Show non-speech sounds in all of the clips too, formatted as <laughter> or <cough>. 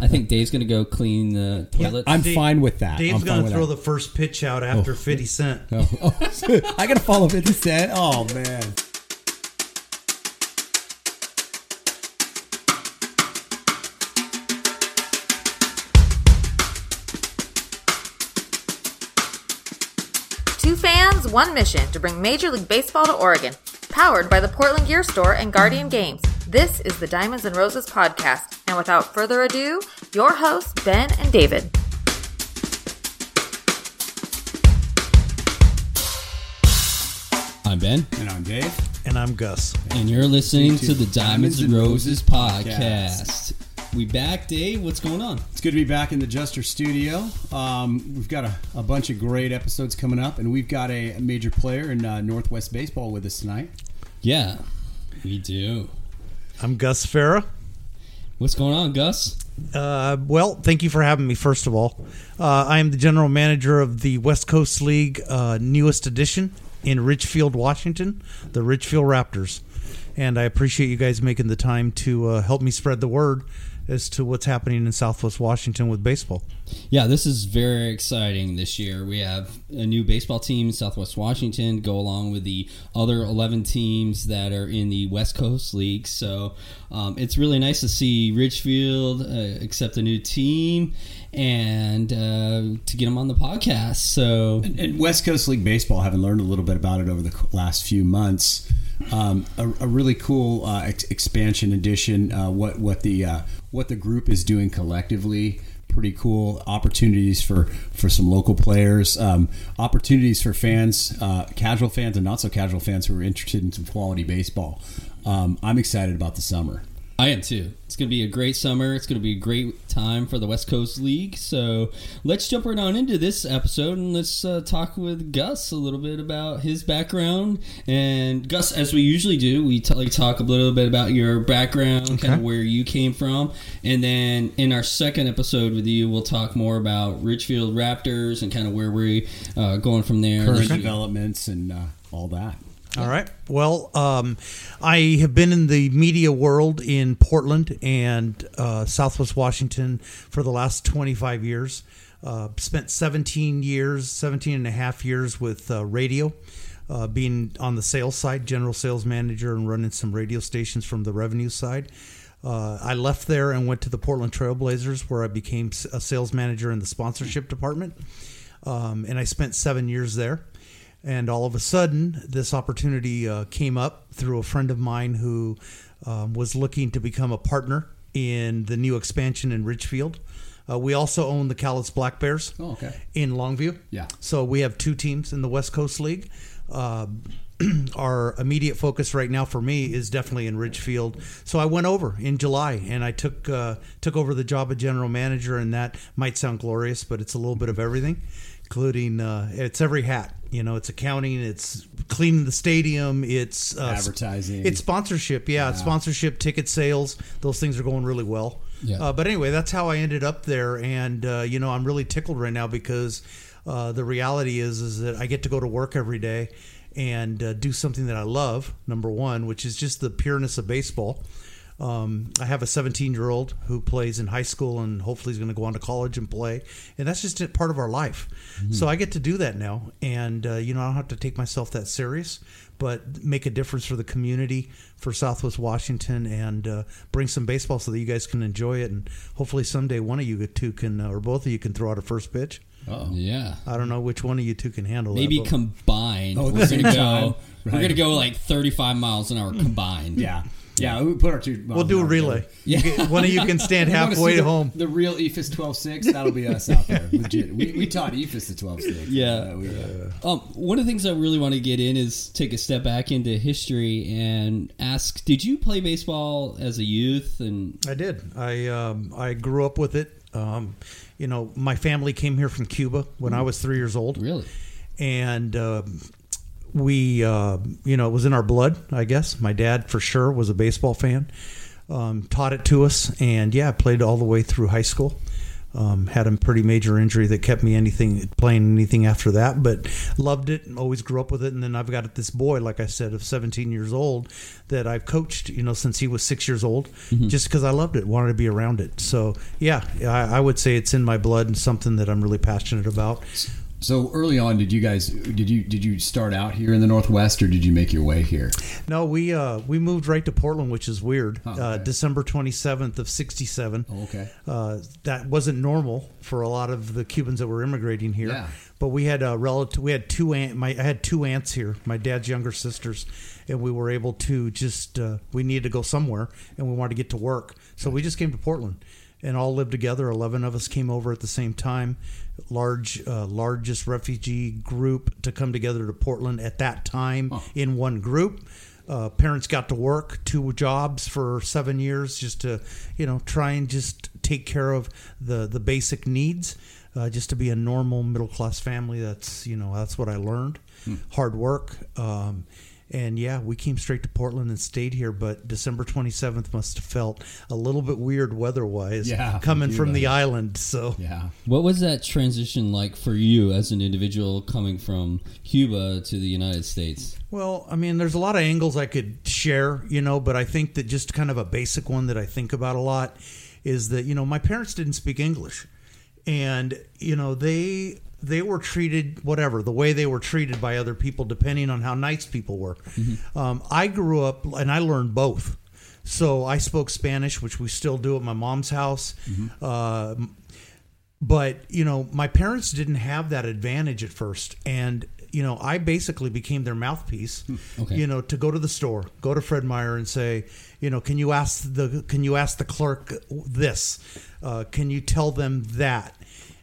I think Dave's gonna go clean the toilets. I'm Dave- fine with that. Dave's I'm fine gonna with throw that. the first pitch out after 50 Cent. Oh, oh, <laughs> I gotta follow 50 Cent. Oh man. Two fans, one mission to bring Major League Baseball to Oregon. Powered by the Portland Gear Store and Guardian Games. This is the Diamonds and Roses podcast. And without further ado, your hosts, Ben and David. I'm Ben, And I'm Dave. And I'm Gus. and you're listening to to the Diamonds and Roses podcast. podcast. We back, Dave. What's going on? It's good to be back in the Juster studio. Um, we've got a, a bunch of great episodes coming up, and we've got a, major player in uh, Northwest Baseball with us tonight. Yeah, we do. I'm Gus Farias. What's going on, Gus? Uh, well, thank you for having me, first of all. Uh, I am the general manager of the West Coast League uh, newest edition in Ridgefield, Washington, the Ridgefield Raptors. And I appreciate you guys making the time to uh, help me spread the word as to what's happening in Southwest Washington with baseball. Yeah, this is very exciting this year. We have a new baseball team in Southwest Washington go along with the other 11 teams that are in the West Coast League. So um, it's really nice to see Ridgefield uh, accept a new team and uh, to get them on the podcast. So And West Coast League Baseball, having learned a little bit about it over the last few months, um, a, a really cool uh, ex- expansion edition. Uh, what what the uh, what the group is doing collectively. Pretty cool opportunities for for some local players. Um, opportunities for fans, uh, casual fans, and not so casual fans who are interested in some quality baseball. Um, I'm excited about the summer. I am too. It's going to be a great summer. It's going to be a great time for the West Coast League. So let's jump right on into this episode and let's uh, talk with Gus a little bit about his background. And Gus, as we usually do, we t- like talk a little bit about your background, kind of where you came from, and then in our second episode with you, we'll talk more about Ridgefield Raptors and kind of where we're uh, going from there. Current Then- developments and uh, all that. All right. Well, um, I have been in the media world in Portland and uh, Southwest Washington for the last 25 years. Uh, spent 17 years, 17 and a half years with uh, radio, uh, being on the sales side, general sales manager, and running some radio stations from the revenue side. Uh, I left there and went to the Portland Trailblazers, where I became a sales manager in the sponsorship department. Um, and I spent seven years there. And all of a sudden, this opportunity uh, came up through a friend of mine who um, was looking to become a partner in the new expansion in Ridgefield. Uh, we also own the Cowlitz Black Bears Oh, okay. in Longview. Yeah. So we have two teams in the West Coast League. Uh, <clears throat> our immediate focus right now for me is definitely in Ridgefield. So I went over in July and I took uh, took over the job of general manager, and that might sound glorious, but it's a little bit of everything, including uh, it's every hat. You know, it's accounting, it's cleaning the stadium, it's uh, Advertising. it's sponsorship. Yeah, it's sponsorship, ticket sales. Those things are going really well. Yeah. Uh, but anyway, that's how I ended up there, and uh, you know, I'm really tickled right now because uh, the reality is is that I get to go to work every day and uh, do something that I love. Number one, which is just the pureness of baseball. Um, I have a 17 year old who plays in high school and hopefully is going to go on to college and play, and that's just a part of our life. So I get to do that now, and uh, you know I don't have to take myself that serious, but make a difference for the community, for Southwest Washington, and uh, bring some baseball so that you guys can enjoy it, and hopefully someday one of you two can, uh, or both of you can throw out a first pitch. Oh Yeah. I don't know which one of you two can handle Maybe that. combined, Oh, at we're gonna <laughs> go. time. We're gonna go like 35 miles an hour combined. Yeah. Yeah, we put our two. We'll do a relay. You can- one of you can <laughs> stand You wanna halfway the, home. The real EFIS 12.6, that'll be us out there. <laughs> Legit. We, we taught EFIS the 12.6. Yeah. Uh, we, uh, Um, one of the things I really want to get in is take a step back into history and ask: Did you play baseball as a youth? And I did. I um, I grew up with it. Um, you know, my family came here from Cuba when I was three years old, really, and um, we, uh, you know, it was in our blood. I guess my dad for sure was a baseball fan. Um, taught it to us, and yeah, played all the way through high school. Um, had a pretty major injury that kept me anything playing anything after that, but loved it. Always grew up with it, and then I've got this boy, like I said, of 17 years old that I've coached, you know, since he was six years old, just because I loved it, wanted to be around it. So yeah, I, I would say it's in my blood and something that I'm really passionate about. So early on, did you guys did you did you start out here in the Northwest, or did you make your way here? No, we uh, we moved right to Portland, which is weird. Oh, uh. December 27th of 67. Oh, okay. Uh, that wasn't normal for a lot of the Cubans that were immigrating here. Yeah. But we had a relative. We had two aunt. My I had two aunts here. My dad's younger sisters, and we were able to just. Uh, we needed to go somewhere, and we wanted to get to work, so we just came to Portland, and all lived together. Eleven of us came over at the same time. Large, uh, largest refugee group to come together to Portland at that time in one group. Uh, parents got to work two jobs for seven years just to, you know, try and just take care of the the basic needs, uh, just to be a normal middle class family. That's you know that's what I learned. Hard work, um, and yeah, we came straight to Portland and stayed here. But December twenty seventh must have felt a little bit weird weather wise, Yeah, coming from Cuba. the island. So Yeah. What was that transition like for you as an individual coming from Cuba to the United States? Well, I mean, there's a lot of angles I could share, you know, but I think that just kind of a basic one that I think about a lot is that, you know, my parents didn't speak English. And, you know, they they were treated whatever the way they were treated by other people depending on how nice people were. Um, i grew up and i learned both. So i spoke spanish which we still do at my mom's house. Uh, but you know my parents didn't have that advantage at first. And you know i basically became their mouthpiece Okay. you know to go to the store go to fred meyer and say you know can you ask the can you ask the clerk this? Uh, can you tell them that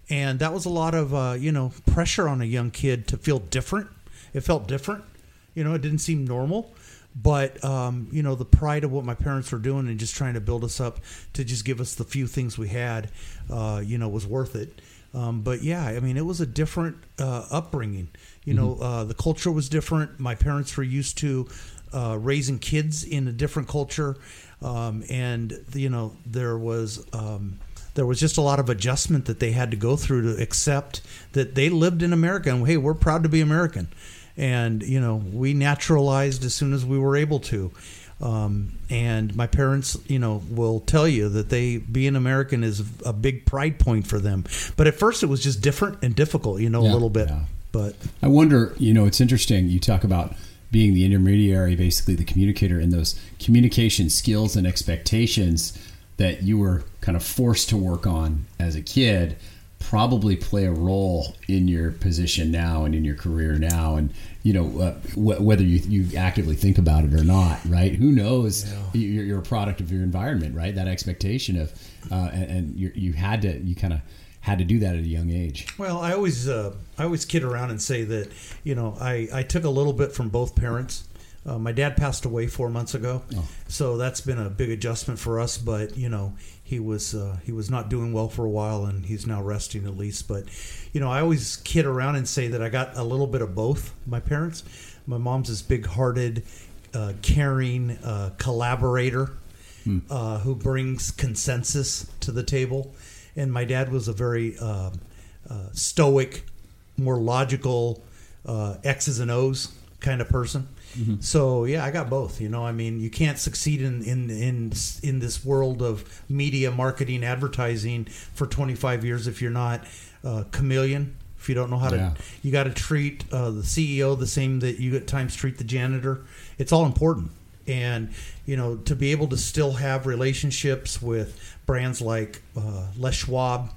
and that was a lot of uh, you know pressure on a young kid to feel different. It felt different. You know it didn't seem normal. But um, you know the pride of what my parents were doing and just trying to build us up to just give us the few things we had uh, you know was worth it. Um, but yeah i mean it was a different uh, upbringing. You know uh, the culture was different. My parents were used to uh, raising kids in a different culture. Um, and you know there was um, there was just a lot of adjustment that they had to go through to accept that they lived in America and hey, we're proud to be American. And you know, we naturalized as soon as we were able to. Um, and my parents, you know, will tell you that they being American is a big pride point for them. But at first, it was just different and difficult, you know, Yeah. a little bit. Yeah. But I wonder, you know, it's interesting. You talk about being the intermediary, basically the communicator, and those communication skills and expectations that you were kind of forced to work on as a kid probably play a role in your position now and in your career now. And, you know, uh, wh- whether you, you actively think about it or not, right? Who knows? You're, you're a product of your environment, right? That expectation of, uh, and, and you you had to, you kind of had to do that at a young age. Well, I always uh, I always kid around and say that you know I, I took a little bit from both parents. Uh, my dad passed away four months ago, so that's been a big adjustment for us. But you know he was uh, he was not doing well for a while, and he's now resting at least. But you know I always kid around and say that I got a little bit of both. My parents, my mom's this big-hearted, uh, caring uh, collaborator uh, who brings consensus to the table. And my dad was a very uh, stoic, more logical, uh, X's and O's kind of person. So yeah, I got both. You know, I mean, you can't succeed in in in in this world of media, marketing, advertising for 25 years if you're not uh, chameleon. If you don't know how to, Yeah. you got to treat uh, the CEO the same that you at times treat the janitor. It's all important and you know to be able to still have relationships with brands like uh, Les Schwab,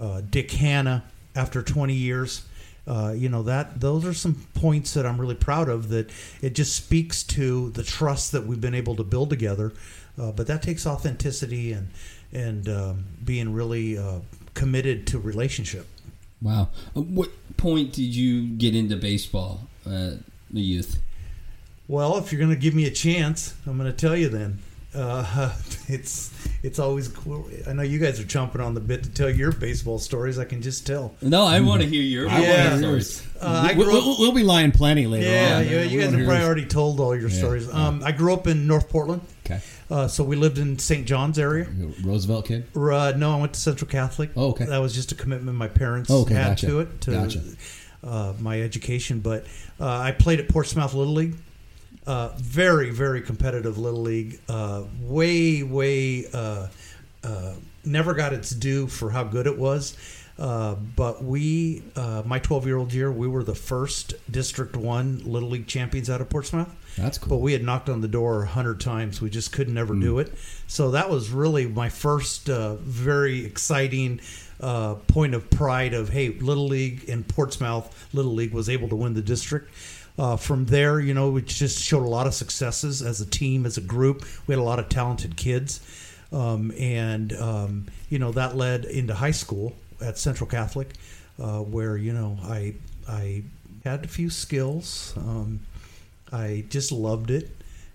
uh, Dick Hannah after 20 years. Uh, you know that those are some points that I'm really proud of. That it just speaks to the trust that we've been able to build together. Uh, but that takes authenticity and and um, being really uh, committed to relationship. Wow. At what point did you get into baseball at the youth? Well, if you're going to give me a chance, I'm going to tell you then. Uh, <laughs> it's it's always cool. I know you guys are chomping on the bit to tell your baseball stories. I can just tell. No, I want to hear your Yeah. stories. Uh, we, will we'll be lying plenty later yeah, on. yeah, you guys have probably already told all your Yeah, stories. Um, I grew up in North Portland, Okay. uh, so we lived in St. John's area. Roosevelt kid. Uh, no, I went to Central Catholic. Oh, okay. That was just a commitment my parents Oh, okay, had gotcha. to it to Gotcha. uh, my education. But uh, I played at Portsmouth Little League. Uh, very, very competitive Little League. Uh, way, way. Uh, uh, never got its due for how good it was. Uh, but we, uh, my 12 year old year, we were the first District 1 Little League champions out of Portsmouth. That's cool. But we had knocked on the door a hundred times. We just couldn't never do it. So that was really my first uh, very exciting uh, point of pride of hey, Little League in Portsmouth, Little League was able to win the district. Uh, from there, you know, we just showed a lot of successes as a team, as a group. We had a lot of talented kids, um, and um, you know that led into high school at Central Catholic, uh, where you know I I had a few skills. Um, I just loved it.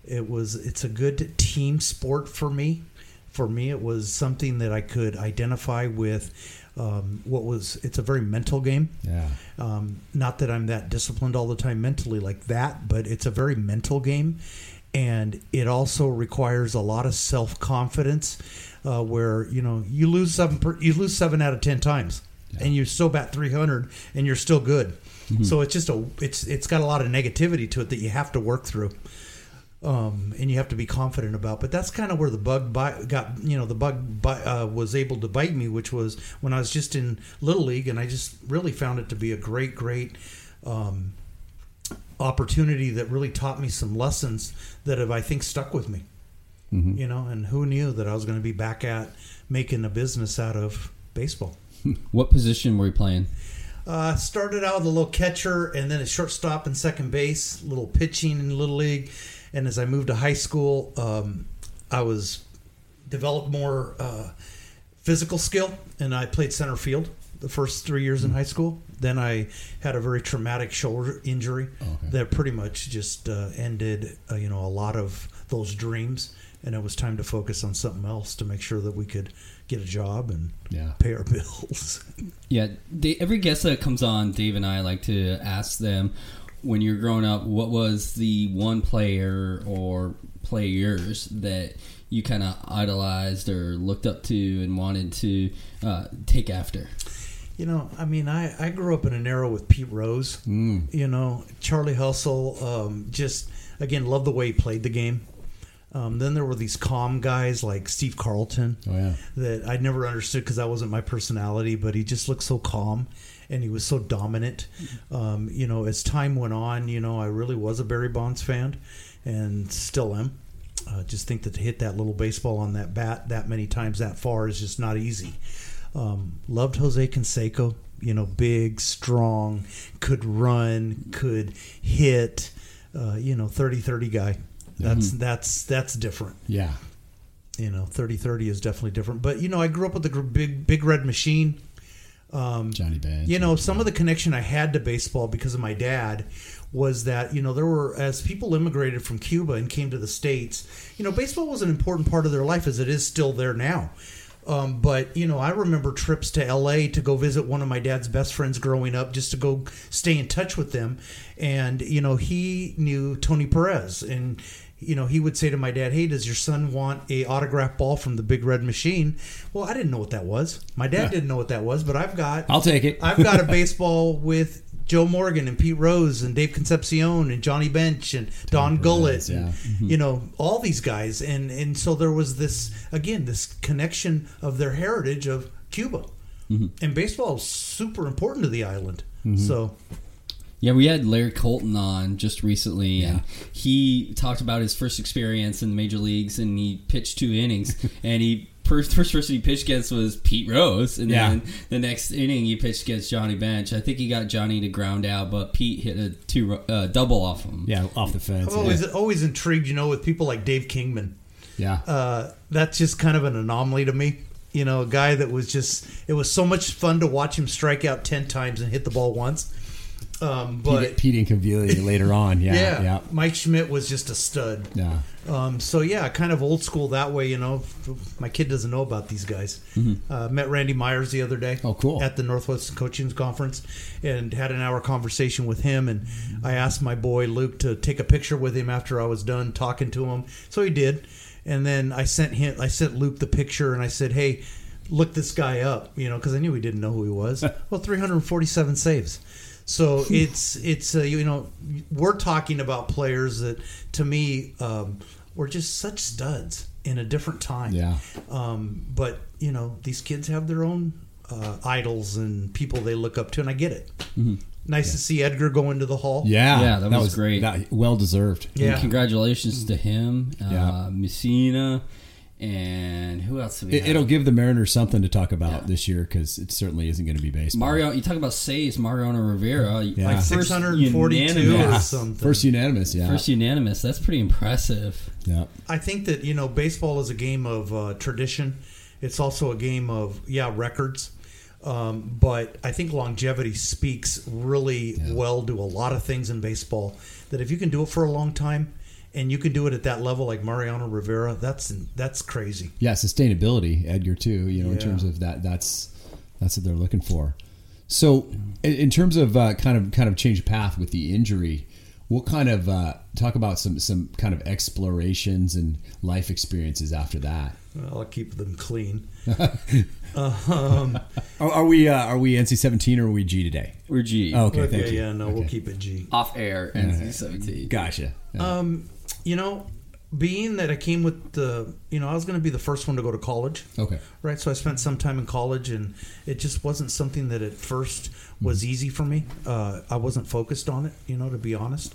It was it's a good team sport for me. For me, it was something that I could identify with. Um, what was it's a very mental game. Yeah. Um, not that I'm that disciplined all the time mentally like that, but it's a very mental game, and it also requires a lot of self confidence. Uh, where you know you lose seven per, you lose seven out of ten times, and you still bat 300, and you're still good. So it's just a it's it's got a lot of negativity to it that you have to work through. Um, and you have to be confident about, but that's kind of where the bug bite, got. You know, the bug uh, was able to bite me, which was when I was just in little league, and I just really found it to be a great, great um, opportunity that really taught me some lessons that have I think stuck with me. You know, and who knew that I was going to be back at making a business out of baseball. <laughs> What position were you playing? Uh, started out with a little catcher and then a shortstop and second base, a little pitching in little league, and as I moved to high school, um, I was developed more uh, physical skill, and I played center field the first three years in high school. Then I had a very traumatic shoulder injury Okay. that pretty much just uh, ended, uh, you know, a lot of those dreams, and it was time to focus on something else to make sure that we could get a job and Yeah. pay our <laughs> bills. Yeah, they, every guest that comes on, Dave and I like to ask them when you're growing up, what was the one player or players that you kind of idolized or looked up to and wanted to uh, take after? You know, I mean, I, I grew up in an era with Pete Rose. Mm. You know, Charlie Hustle. Um, just again, love the way he played the game. Um, then there were these calm guys like Steve Carlton Oh yeah. that I never understood because that wasn't my personality, but he just looked so calm and he was so dominant. Um, you know, as time went on, you know, I really was a Barry Bonds fan and still am. Uh, just think that to hit that little baseball on that bat that many times that far is just not easy. Um, loved Jose Canseco, you know, big, strong, could run, could hit, uh, you know, 30 30 guy. That's that's that's different Yeah. you know 30 30 is definitely different but you know i grew up with the big big red machine um, Johnny Bench. you know some of the connection i had to baseball because of my dad was that you know there were as people immigrated from cuba and came to the states you know baseball was an important part of their life as it is still there now um, but you know i remember trips to la to go visit one of my dad's best friends growing up just to go stay in touch with them and you know he knew tony perez and you know, he would say to my dad, "Hey, does your son want a autograph ball from the Big Red Machine?" Well, I didn't know what that was. My dad didn't know what that was, but I've got I'll take it. I've got a <laughs> baseball with Joe Morgan and Pete Rose and Dave Concepcion and Johnny Bench and Don Gullett, and, yeah. Mm-hmm. you know, all these guys, and and so there was this again this connection of their heritage of Cuba, mm-hmm. and baseball is super important to the island. Mm-hmm. So Yeah, we had Larry Colton on just recently, and Yeah. he talked about his first experience in the major leagues, and he pitched two innings, <laughs> and he first first person he pitched against was Pete Rose, and Yeah. then the next inning he pitched against Johnny Bench. I think he got Johnny to ground out, but Pete hit a two uh, double off him. yeah, off the fence. I'm always always intrigued, you know, with people like Dave Kingman. yeah. uh, that's just kind of an anomaly to me. You know, a guy that was just, it was so much fun to watch him strike out 10 times and hit the ball once. Um, but Pete, Pete Incaviglia <laughs> later on. Yeah, yeah, yeah, Mike Schmidt was just a stud. yeah. Um, so yeah, kind of old school that way. You know, my kid doesn't know about these guys. Uh, met Randy Myers the other day. Mm-hmm. Oh, cool. At the Northwest Coaching Conference, and had an hour conversation with him. And I asked my boy Luke to take a picture with him after I was done talking to him. So he did. And then I sent him. I sent Luke the picture, and I said, "Hey, look this guy up." You know, because I knew he didn't know who he was. <laughs> well, 347 saves. So it's it's uh, you know we're talking about players that to me um, were just such studs in a different time. Yeah. Um, but you know these kids have their own uh, idols and people they look up to, and I get it. Nice to see Edgar go into the hall. Yeah, Yeah, that was great. that- well deserved. And Yeah. congratulations to him, uh, Yeah. Mussina, and who else? Do we It, have? it'll give the Mariners something to talk about Yeah. this year because it certainly isn't going to be baseball. Mario. You talk about saves, Mariano Rivera, Yeah. Like 642 or unanimous. something. First unanimous, yeah, First unanimous. That's pretty impressive. yeah, I think that you know baseball is a game of uh, tradition. It's also a game of yeah records, um, but I think longevity speaks really well to a lot of things in baseball. That if you can do it for a long time, and you can do it at that level like Mariano Rivera, that's that's crazy. yeah. Sustainability, Edgar, too. You know, in terms of that, that's that's what they're looking for. So, in, in terms of uh, kind of kind of change of path with the injury, we'll kind of uh, talk about some some kind of explorations and life experiences after that. Well, I'll keep them clean. <laughs> Are, are we uh, are we NC seventeen or are we G today? We're G. Oh, okay, Okay, thank you. yeah, no, we'll keep it G. Off air NC seventeen. Gotcha. Yeah. Um, you know, being that I came with the, you know, I was going to be the first one to go to college. okay. Right, so I spent some time in college, and it just wasn't something that at first was easy for me. Uh, I wasn't focused on it, you know, to be honest.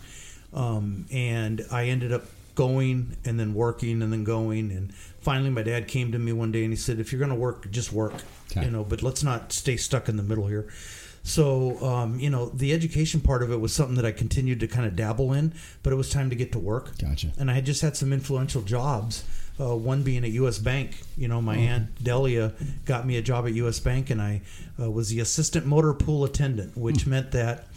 Um, and I ended up going and then working and then going, and finally, my dad came to me one day and he said, "If you're going to work, just work, Okay. you know, but let's not stay stuck in the middle here." So, um, you know, the education part of it was something that I continued to kind of dabble in, but it was time to get to work Gotcha. and I had just had some influential jobs. Uh, one being at U.S. Bank. You know, my aunt Delia got me a job at U.S. Bank, and I uh, was the assistant motor pool attendant, which meant that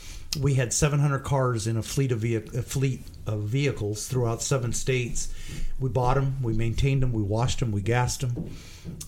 we had 700 cars in a fleet of a fleet of vehicles throughout seven states. We bought them, we maintained them, we washed them, we gassed them.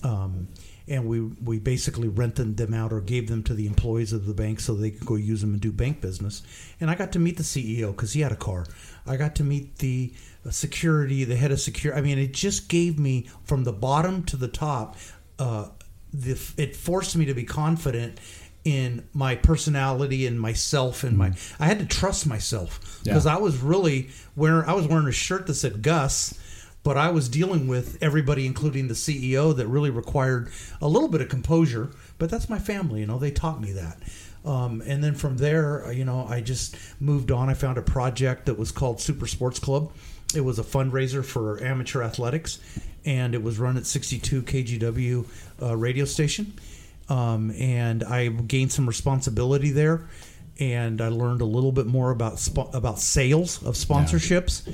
Um, and we, we basically rented them out or gave them to the employees of the bank so they could go use them and do bank business. And I got to meet the CEO because he had a car. I got to meet the uh, security, the head of security. I mean, it just gave me from the bottom to the top. Uh, the, it forced me to be confident in my personality and myself and my. I had to trust myself because Yeah. I was really wearing. I was wearing a shirt that said Gus but I was dealing with everybody, including the CEO, that really required a little bit of composure. But that's my family, you know. They taught me that. Um, and then from there, uh, you know, I just moved on. I found a project that was called Super Sports Club. It was a fundraiser for amateur athletics, and it was run at 62 KGW uh, radio station. Um, and I gained some responsibility there, and I learned a little bit more about about sales of sponsorships.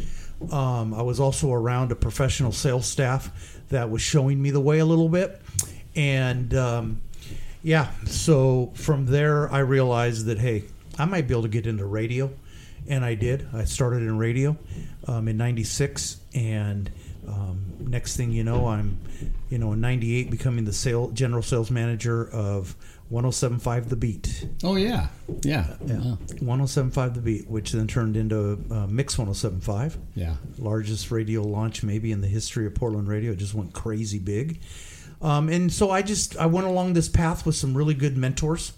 Um, I was also around a professional sales staff that was showing me the way a little bit, and um, yeah. So from there, I realized that hey, I might be able to get into radio, and I did. I started in radio um, in '96, and um, next thing you know, I'm, you know, in '98 becoming the sale general sales manager of 107.5 The Beat. Oh yeah, yeah, Yeah, 107.5 The Beat, which then turned into uh, Mix 107.5 yeah. largest radio launch maybe in the history of Portland radio. It just went crazy big. Um, and so I just I went along this path with some really good mentors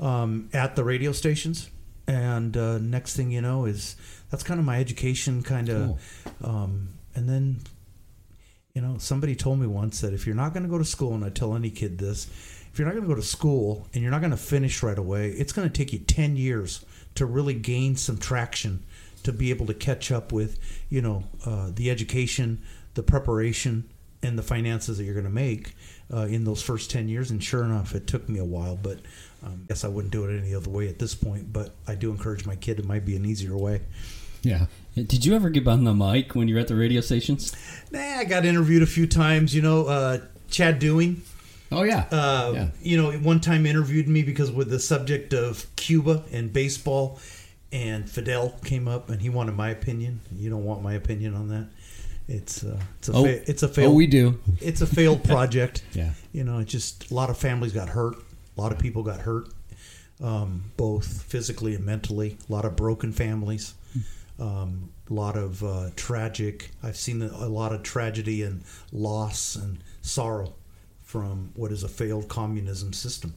um, at the radio stations. And uh, next thing you know is that's kind of my education kind of. Um, and then, you know, somebody told me once that if you're not going to go to school, and I tell any kid this, if you're not going to go to school and you're not going to finish right away, it's going to take you 10 years to really gain some traction to be able to catch up with, you know, uh, the education, the preparation, and the finances that you're going to make uh, in those first 10 years. And sure enough, it took me a while, but um, I guess I wouldn't do it any other way at this point. But I do encourage my kid, it might be an easier way. Yeah. Did you ever get on the mic when you were at the radio stations? Nah, I got interviewed a few times, you know, uh, Chad Doing. Oh yeah. Uh, Yeah. You know, one time interviewed me because with the subject of Cuba and baseball, and Fidel came up and he wanted my opinion. You don't want my opinion on that. It's uh, it's a Oh. fa- it's a failed Oh, we do. it's a failed <laughs> project. Yeah. you know, it just a lot of families got hurt. A lot of people got hurt, um, both physically and mentally. A lot of broken families. Um, a lot of uh, tragic. I've seen a lot of tragedy and loss and sorrow from what is a failed communism system.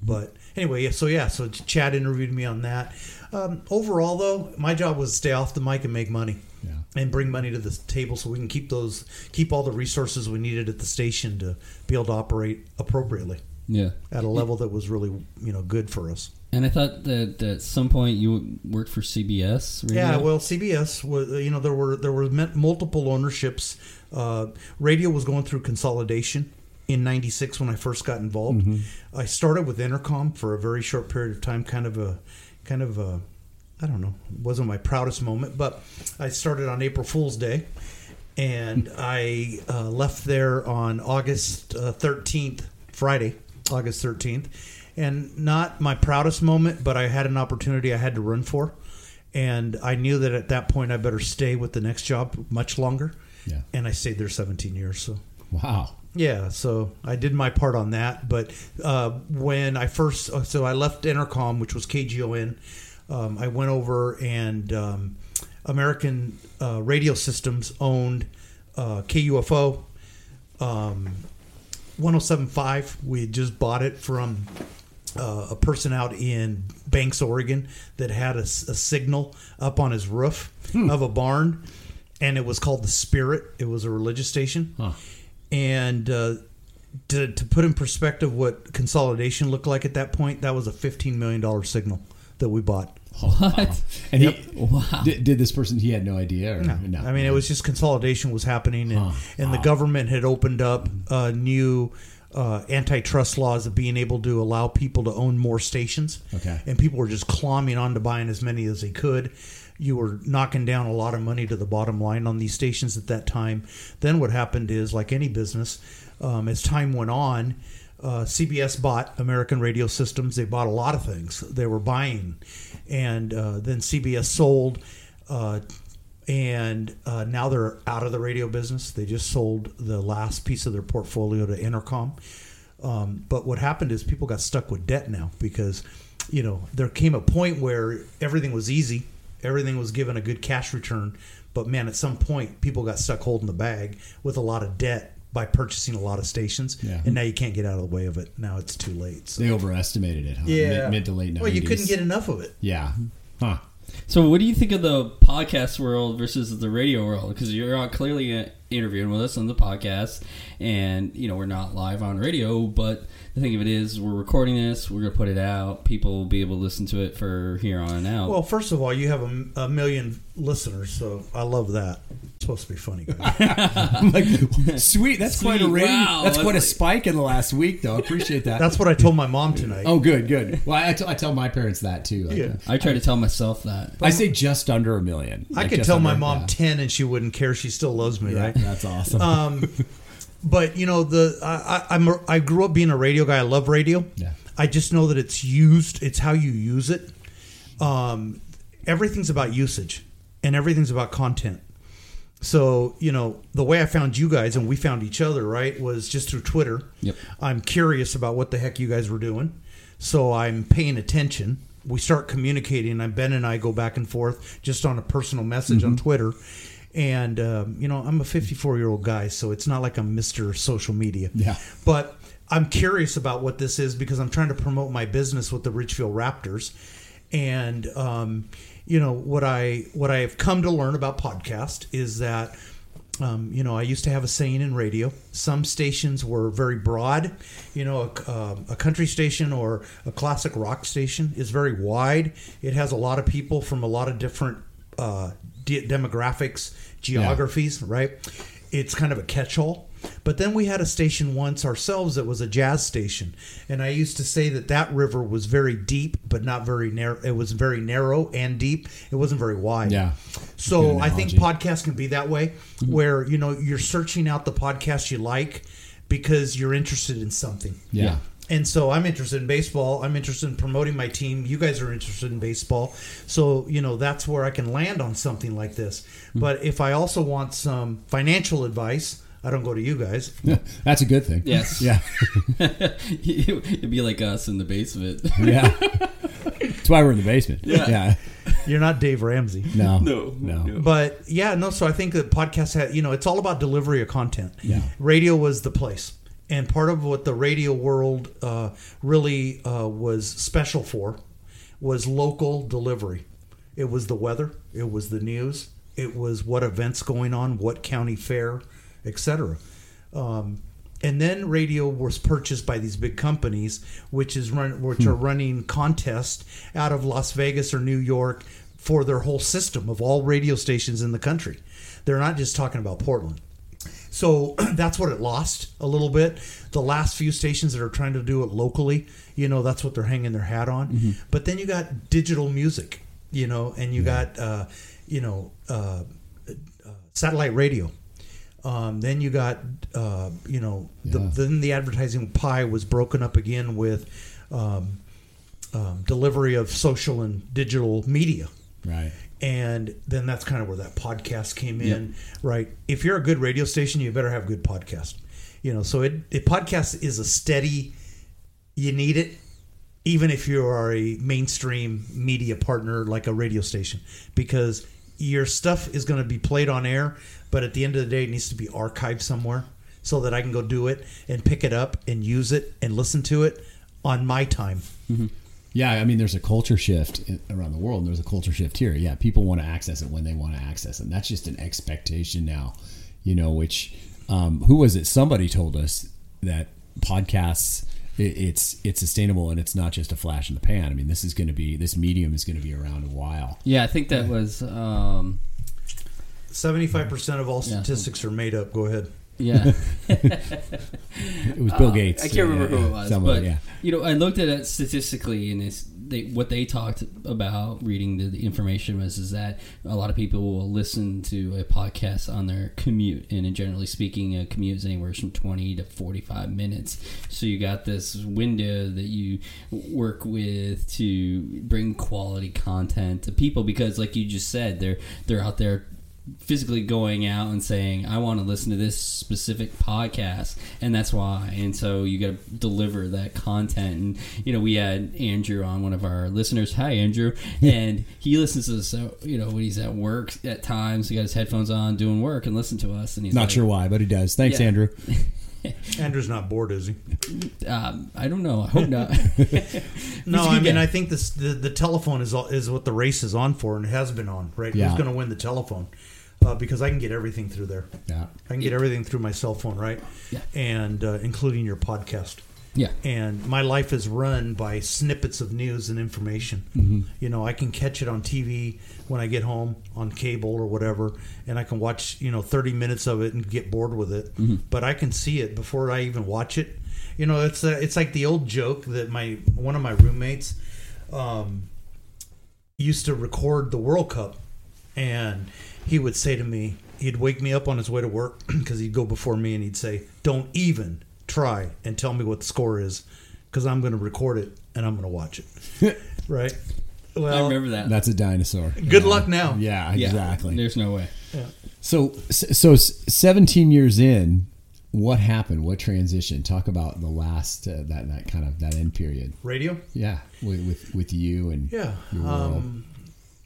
But anyway, so yeah, so Chad interviewed me on that. Um, overall, though, my job was to stay off the mic and make money Yeah. and bring money to the table so we can keep those keep all the resources we needed at the station to be able to operate appropriately Yeah. at a level that was really you know good for us. And I thought that at some point you worked for CBS. Radio? Yeah, well, CBS was you know there were there were multiple ownerships. Uh, radio was going through consolidation in '96 when I first got involved. I started with Entercom for a very short period of time, kind of a kind of a I don't know, wasn't my proudest moment, but I started on April Fool's Day, and I uh, left there on August uh, 13th, Friday, August 13th, and not my proudest moment, but I had an opportunity I had to run for, and I knew that at that point I better stay with the next job much longer, Yeah. and I stayed there 17 years. So Wow. yeah, so I did my part on that. But uh, when I first, uh, so I left Entercom, which was KGON. Um, I went over and um, American uh, Radio Systems owned uh, KUFO, um, 1075. We had just bought it from uh, a person out in Banks, Oregon, that had a signal up on his roof of a barn, and it was called the Spirit. It was a religious station, Huh. And uh, to, to put in perspective what consolidation looked like at that point, that was a fifteen million dollar signal that we bought. <laughs> What? And Yep. he Wow. did, did this person? He had no idea. Or, No. I mean, it was just consolidation was happening, and, Huh. and the government had opened up uh, new uh, antitrust laws of being able to allow people to own more stations. Okay. And people were just clombing on to buying as many as they could. You were knocking down a lot of money to the bottom line on these stations at that time. Then what happened is, like any business, um, as time went on, uh, CBS bought American Radio Systems. They bought a lot of things. They were buying, and uh, then CBS sold. And uh, now they're out of the radio business. They just sold the last piece of their portfolio to Entercom. Um, but what happened is people got stuck with debt now because, you know, there came a point where everything was easy, everything was given a good cash return. But man, at some point, people got stuck holding the bag with a lot of debt by purchasing a lot of stations, Yeah. and now you can't get out of the way of it. Now it's too late. So. they overestimated it. Huh? Mid, mid to late 90s. Well, you couldn't get enough of it. Yeah. Huh. So, what do you think of the podcast world versus the radio world? Because you're clearly interviewing with us on the podcast, and you know we're not live on radio. But the thing of it is, we're recording this. We're gonna put it out. People will be able to listen to it for here on out. Well, first of all, you have a, a million listeners, so I love that. It's supposed to be funny, guys. <laughs> <laughs> Like, sweet. That's quite a Sweet, rating. wow. That's quite a spike in the last week, though. I appreciate that. That's what I told my mom tonight. oh, good, good. Well, I, t- I tell my parents that too. Like, Yeah. I try to tell myself that. I say just under a million. I Like, could just tell my mom yeah. ten, and she wouldn't care. She still loves me, Yeah, right? That's awesome. Um, <laughs> but you know, the I, I, I'm a, I grew up being a radio guy. I love radio. Yeah. I just know that it's used. It's how you use it. Um, everything's about usage, and everything's about content. So you know, the way I found you guys and we found each other, right, was just through Twitter. Yep. I'm curious about what the heck you guys were doing, so I'm paying attention. We start communicating, and Ben and I go back and forth just on a personal message on Twitter. And um, you know, I'm a 54 year old guy, so it's not like I'm Mr. Social Media. Yeah. But I'm curious about what this is because I'm trying to promote my business with the Ridgefield Raptors, and um, you know what I what I have come to learn about podcast is that um, you know I used to have a saying in radio. Some stations were very broad. You know, a, um, a country station or a classic rock station is very wide. It has a lot of people from a lot of different uh, de- demographics, geographies. Right? It's kind of a catch-all. But then we had a station once ourselves that was a jazz station, and I used to say that that river was very deep, but not very narrow. It was very narrow and deep. It wasn't very wide. Yeah. So I think podcasts can be that way, mm-hmm. where you know you're searching out the podcast you like because you're interested in something. yeah. And so I'm interested in baseball. I'm interested in promoting my team. You guys are interested in baseball, so you know that's where I can land on something like this. Hmm. But if I also want some financial advice, I don't go to you guys. That's a good thing. Yes. <laughs> Yeah. <laughs> It'd be like us in the basement. <laughs> Yeah. That's why we're in the basement. Yeah. Yeah. You're not Dave Ramsey. No. No. No. But yeah, no. So I think that podcasts had, you know, it's all about delivery of content. Yeah. Radio was the place, and part of what the radio world uh, really uh, was special for was local delivery. It was the weather. It was the news. It was what events going on, what county fair, etc. Um, and then radio was purchased by these big companies, which is run, which are running contests out of Las Vegas or New York for their whole system of all radio stations in the country. They're not just talking about Portland. So <clears throat> that's what it lost a little bit. The last few stations that are trying to do it locally, you know, that's what they're hanging their hat on. But then you got digital music, you know, and you got, uh, you know, uh, uh, satellite radio. Um, then you got, uh, you know, the, Yeah. then the advertising pie was broken up again with um, um, delivery of social and digital media Right. And then that's kind of where that podcast came in right? If you're a good radio station you better have good podcast. You know so it, it podcast is a steady you need it even if you are a mainstream media partner like a radio station because your stuff is going to be played on air but at the end of the day it needs to be archived somewhere so that i can go do it and pick it up and use it and listen to it on my time mm-hmm. Yeah, I mean, there's a culture shift around the world, and there's a culture shift here. Yeah, people want to access it when they want to access it. And that's just an expectation now, you know. Which, um, who was it? Somebody told us that podcasts, it, it's it's sustainable and it's not just a flash in the pan. I mean, this is going to be this medium is going to be around a while. yeah, I think that was. Um, 75% of all statistics are made up go ahead yeah. <laughs> It was Bill Gates. Uh, I can't remember Yeah, who it was, but yeah. you know, I looked at it statistically, and it's they, what they talked about reading the, the information was is that a lot of people will listen to a podcast on their commute, and generally speaking, a commute is anywhere from twenty to forty five minutes. So you got this window that you work with to bring quality content to people because, like you just said, they're they're out there physically going out and saying i want to listen to this specific podcast and that's why and so you got to deliver that content and you know we had andrew on one of our listeners hi andrew and he listens to this uh, you know when he's at work at times he got his headphones on doing work and listen to us and he's Not like, sure why, but he does. Thanks, Yeah. Andrew. <laughs> andrew's not bored is he um, i don't know i hope not No, <laughs> <laughs> He's a I good mean, guy. I think this the, the telephone is all, is what the race is on for, and it has been on. Right? Yeah. Who's going to win the telephone? Uh, because I can get everything through there. Yeah. I can get everything through my cell phone, right? Yeah. And uh, including your podcast. yeah And my life is run by snippets of news and information. Mm-hmm. You know, I can catch it on TV when I get home on cable or whatever, and I can watch you know thirty minutes of it and get bored with it. Mm-hmm. But I can see it before I even watch it. You know, it's a, it's like the old joke that my one of my roommates um, used to record the World Cup, and he would say to me, he'd wake me up on his way to work <clears throat> because he'd go before me and he'd say, "Don't even try and tell me what the score is, because I'm going to record it and I'm going to watch it." <laughs> right? Well, i remember that That's a dinosaur. Good luck now. Yeah, yeah exactly. there's no way So, so 17 years in, what happened? What transition? Talk about the last uh, that that kind of that end period. Radio. Yeah, with with, with you and Yeah. your world. Um,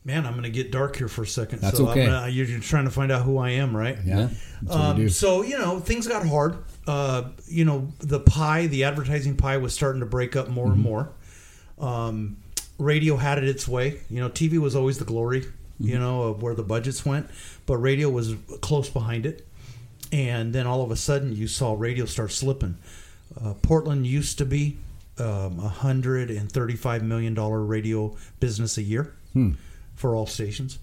man, I'm going to get dark here for a second. That's so okay. Gonna, you're trying to find out who I am, right? yeah, yeah. that's what we Um, do. so you know things got hard. Uh, you know the pie, the advertising pie, was starting to break up more and more. Um, radio had it its way. You know, TV was always the glory. You know of where the budgets went, but radio was close behind it. And then all of a sudden, you saw radio start slipping. Uh, Portland used to be um, a hundred and thirty-five million dollar radio business a year for all stations,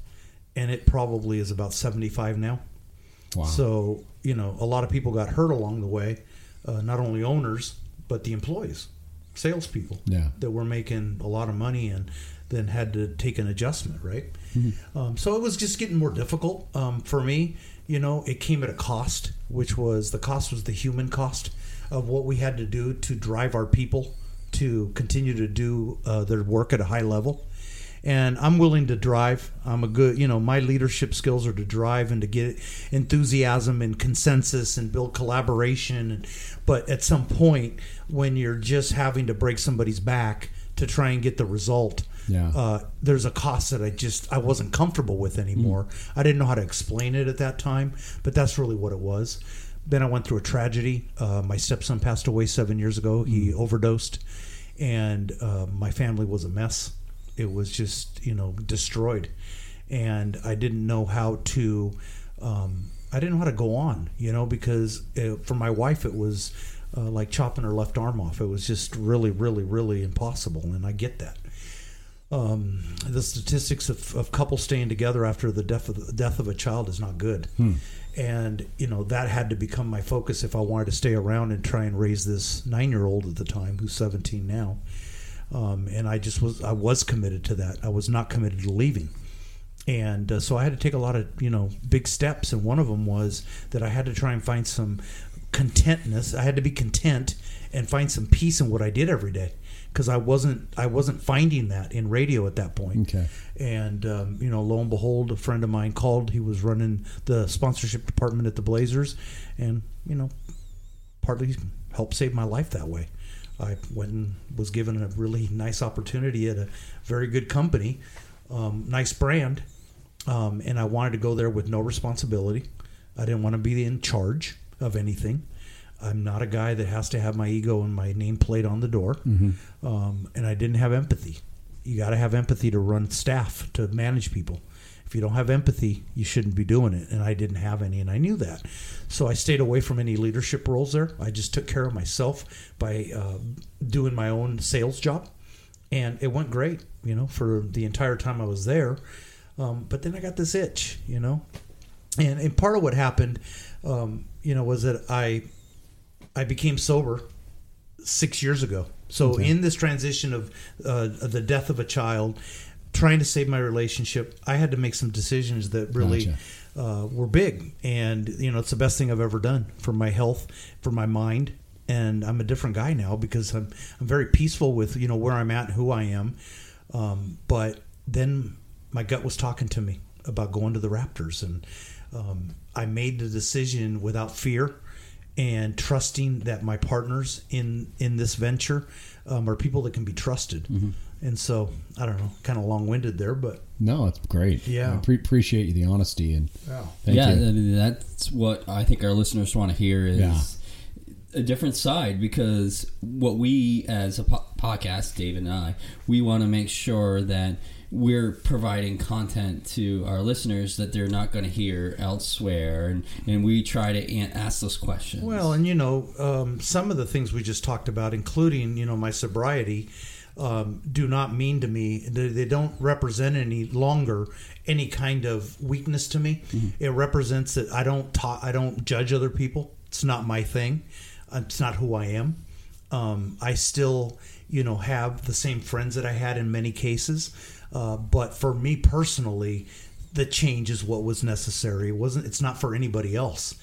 and it probably is about seventy-five now. Wow. So, you know, a lot of people got hurt along the way, uh, not only owners, but the employees, salespeople Yeah. that were making a lot of money and then had to take an adjustment, right? Um, so it was just getting more difficult um, for me. You know, it came at a cost, which was the cost was the human cost of what we had to do to drive our people to continue to do uh, their work at a high level. And I'm willing to drive. I'm a good, you know, my leadership skills are to drive and to get enthusiasm and consensus and build collaboration. And, but at some point, when you're just having to break somebody's back to try and get the result, Yeah. uh, there's a cost that I just I wasn't comfortable with anymore. I didn't know how to explain it at that time, but that's really what it was. Then I went through a tragedy. Uh, my stepson passed away seven years ago. He overdosed, and uh, my family was a mess. It was just you know destroyed, and I didn't know how to. Um, I didn't know how to go on, you know, because uh for my wife it was uh, like chopping her left arm off. It was just really, really, really impossible, and I get that um, the statistics of, of couples staying together after the death of the death of a child is not good. And you know that had to become my focus if I wanted to stay around and try and raise this nine year old at the time, who's 17 now. Um, and I just was I was committed to that. I was not committed to leaving. And uh, so I had to take a lot of you know big steps, and one of them was that I had to try and find some contentness. I had to be content and find some peace in what I did every day because I wasn't I wasn't finding that in radio at that point. Okay. And um, you know, lo and behold, a friend of mine called. He was running the sponsorship department at the Blazers, and you know, partly helped save my life that way. I went and was given a really nice opportunity at a very good company, um, nice brand, um, and I wanted to go there with no responsibility. I didn't want to be in charge of anything. I'm not a guy that has to have my ego and my nameplate on the door, um, and I didn't have empathy. You got to have empathy to run staff to manage people. If you don't have empathy, you shouldn't be doing it. And I didn't have any, and I knew that. So I stayed away from any leadership roles there. I just took care of myself by uh, doing my own sales job, and it went great. You know, for the entire time I was there. Um, but then I got this itch, you know, and and part of what happened, um, you know, was that I I became sober six years ago. So in this transition of, uh, of the death of a child, trying to save my relationship, I had to make some decisions that really Gotcha. uh, were big, and you know it's the best thing I've ever done for my health, for my mind, and I'm a different guy now because I'm I'm very peaceful with you know where I'm at and who I am. Um, but then my gut was talking to me about going to the Raptors, and um, I made the decision without fear and trusting that my partners in in this venture um, are people that can be trusted. And so I don't know, kind of long winded there, but No, it's great. Yeah. I pre- appreciate you the honesty and thank yeah, you. I mean, that's what I think our listeners want to hear is Yeah. a different side because what we as a po- podcast, Dave and I, we want to make sure that we're providing content to our listeners that they're not going to hear elsewhere, and, and we try to ask those questions. Well, and you know, um, some of the things we just talked about, including you know my sobriety, um, do not mean to me. They, they don't represent any longer any kind of weakness to me. It represents that I don't talk, I don't judge other people. It's not my thing. Uh, It's not who I am. Um, I still, you know, have the same friends that I had in many cases. Uh, but for me personally, the change is what was necessary. It wasn't. It's not for anybody else.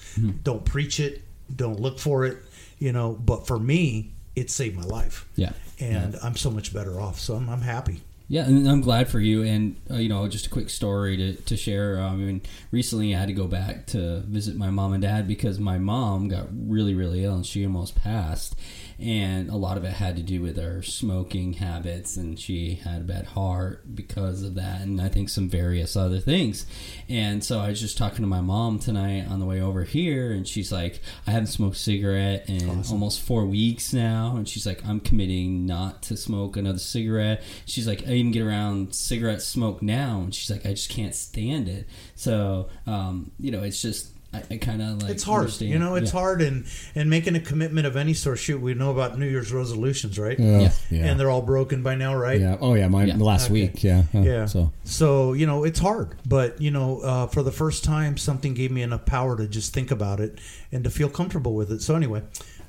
Don't preach it. Don't look for it. You know. But for me, it saved my life. Yeah. And I'm so much better off. So I'm, I'm happy. Yeah, and I'm glad for you. And uh, you know, just a quick story to, to share. Um, I mean, recently I had to go back to visit my mom and dad because my mom got really, really ill and she almost passed. And a lot of it had to do with her smoking habits, and she had a bad heart because of that, and I think some various other things. And so I was just talking to my mom tonight on the way over here, and she's like, "I haven't smoked a cigarette in almost four weeks now," and she's like, "I'm committing not to smoke another cigarette." She's like, "I even get around cigarette smoke now," and she's like, "I just can't stand it." So, um, you know, it's just I, I kind of like it's hard. understand- You know, it's yeah. hard. And and making a commitment of any sort. Shoot, we know about New Year's resolutions, right? Ugh, Yeah. yeah. And they're all broken by now, right? yeah. Oh yeah, my Yeah. last Okay. week. Yeah. Uh, Yeah. So So you know it's hard, but you know uh, for the first time something gave me enough power to just think about it and to feel comfortable with it. So anyway,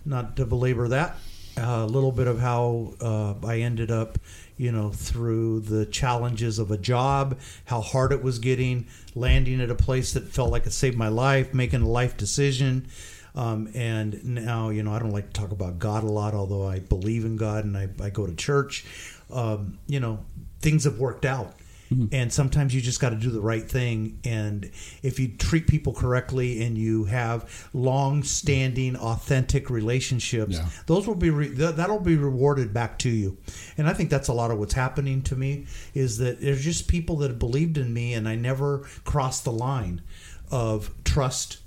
not to belabor that. a little bit of how uh, I ended up, you know, through the challenges of a job, how hard it was getting, landing at a place that felt like it saved my life, making a life decision. Um, and now, you know, I don't like to talk about God a lot, although I believe in God and I, I go to church. Um, you know, things have worked out. And sometimes you just got to do the right thing. And if you treat people correctly and you have long-standing, authentic relationships, Yeah. those will be re- th- that'll be rewarded back to you. And I think that's a lot of what's happening to me is that there's just people that have believed in me, and I never crossed the line of trust,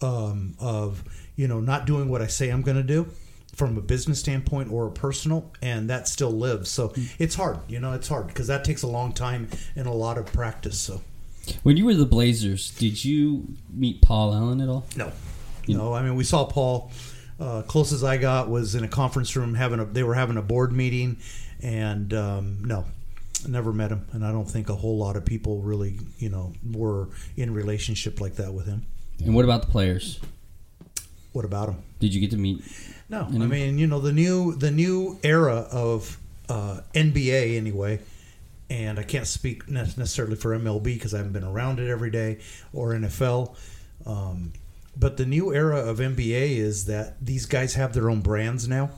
um, of you know not doing what I say I'm going to do from a business standpoint or a personal and that still lives. So it's hard you know it's hard because that takes a long time and a lot of practice so. When you were the Blazers, did you meet Paul Allen at all? no. No i mean we saw paul uh, closest i got was in a conference room having a they were having a board meeting and um, no never met him and i don't think a whole lot of people really you know were in relationship like that with him. And what about the players? What about him Did you get to meet? No, I mean you know the new the new era of uh, NBA anyway, and I can't speak necessarily for MLB because I haven't been around it every day or NFL. Um, but the new era of NBA is that these guys have their own brands now.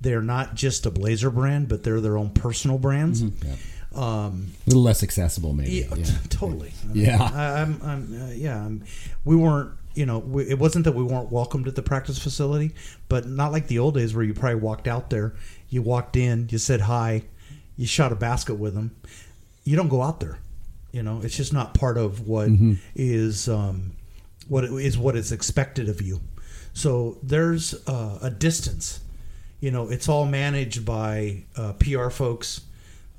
They're not just a Blazer brand, but they're their own personal brands. Um, A little less accessible, maybe. yeah, Yeah. <laughs> totally. Yeah. I, I'm, I'm, uh, yeah. I'm, we weren't, you know, we, it wasn't that we weren't welcomed at the practice facility, but not like the old days where you probably walked out there, you walked in, you said hi, you shot a basket with them. You don't go out there. You know, it's just not part of what is um, what is what is expected of you. So there's uh, a distance. You know, it's all managed by uh, PR folks,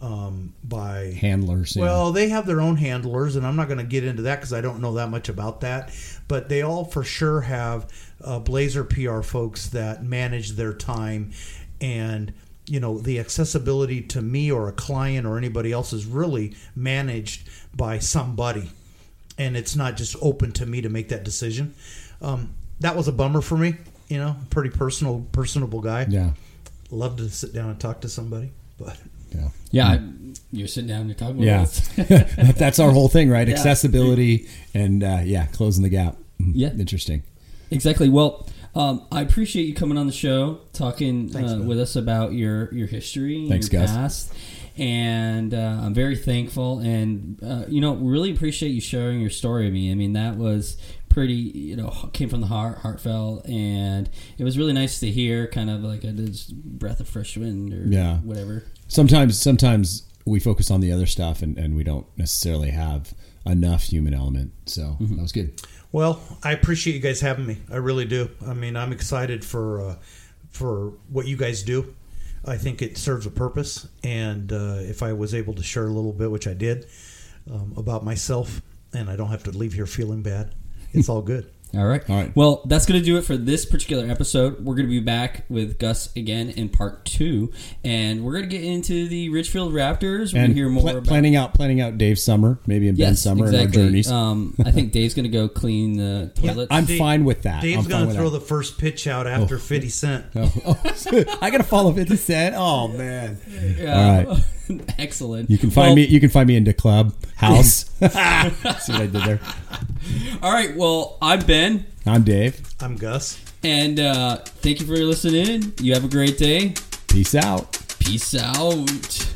um, by Handlers. yeah. well, they have their own handlers, and I'm not going to get into that because I don't know that much about that. But they all for sure have uh, Blazer PR folks that manage their time, and you know the accessibility to me or a client or anybody else is really managed by somebody, and it's not just open to me to make that decision. Um, that was a bummer for me. You know, pretty personal, personable guy. yeah. Love to sit down and talk to somebody, but Yeah. Yeah, I, you're sitting down, you're talking with Yeah. us. <laughs> That- That's our whole thing, right? <laughs> Yeah. Accessibility and, uh, yeah, closing the gap. Mhm. Yeah. Interesting. Exactly. Well, um, I appreciate you coming on the show, talking Thanks, uh, with us about your your history, Thanks, your Gus. past, and uh, I'm very thankful, and uh, you know, really appreciate you sharing your story with me. I mean, that was pretty, you know, came from the heart, heartfelt, and it was really nice to hear, kind of like a just breath of fresh wind or Yeah. whatever. Sometimes, sometimes we focus on the other stuff and, and we don't necessarily have enough human element. So Mm-hmm. that was good. Well, I appreciate you guys having me. I really do. I mean, I'm excited for uh, for what you guys do. I think it serves a purpose, and uh, if I was able to share a little bit, which I did, um, about myself, and I don't have to leave here feeling bad, it's all good. <laughs> All right. All right. Well, that's going to do it for this particular episode. We're going to be back with Gus again in part two, and we're going to get into the Ridgefield Raptors. We're going And to hear more pla- about planning out planning out Dave's summer, maybe in Ben's yes, summer exactly. and our journeys. Um, I think Dave's going to go clean the <laughs> toilets. I'm Dave- fine with that. Dave's going to throw that. the first pitch out after 50 Cent. Oh, <laughs> I gotta follow Fifty Cent. Oh man! Yeah. All right. <laughs> Excellent. You can find Well, me. You can find me in the club house. <laughs> <laughs> See what I did there? All right. Well, I'm Ben, I'm Dave. I'm Gus. and uh, thank you for listening. You have a great day. Peace out. Peace out.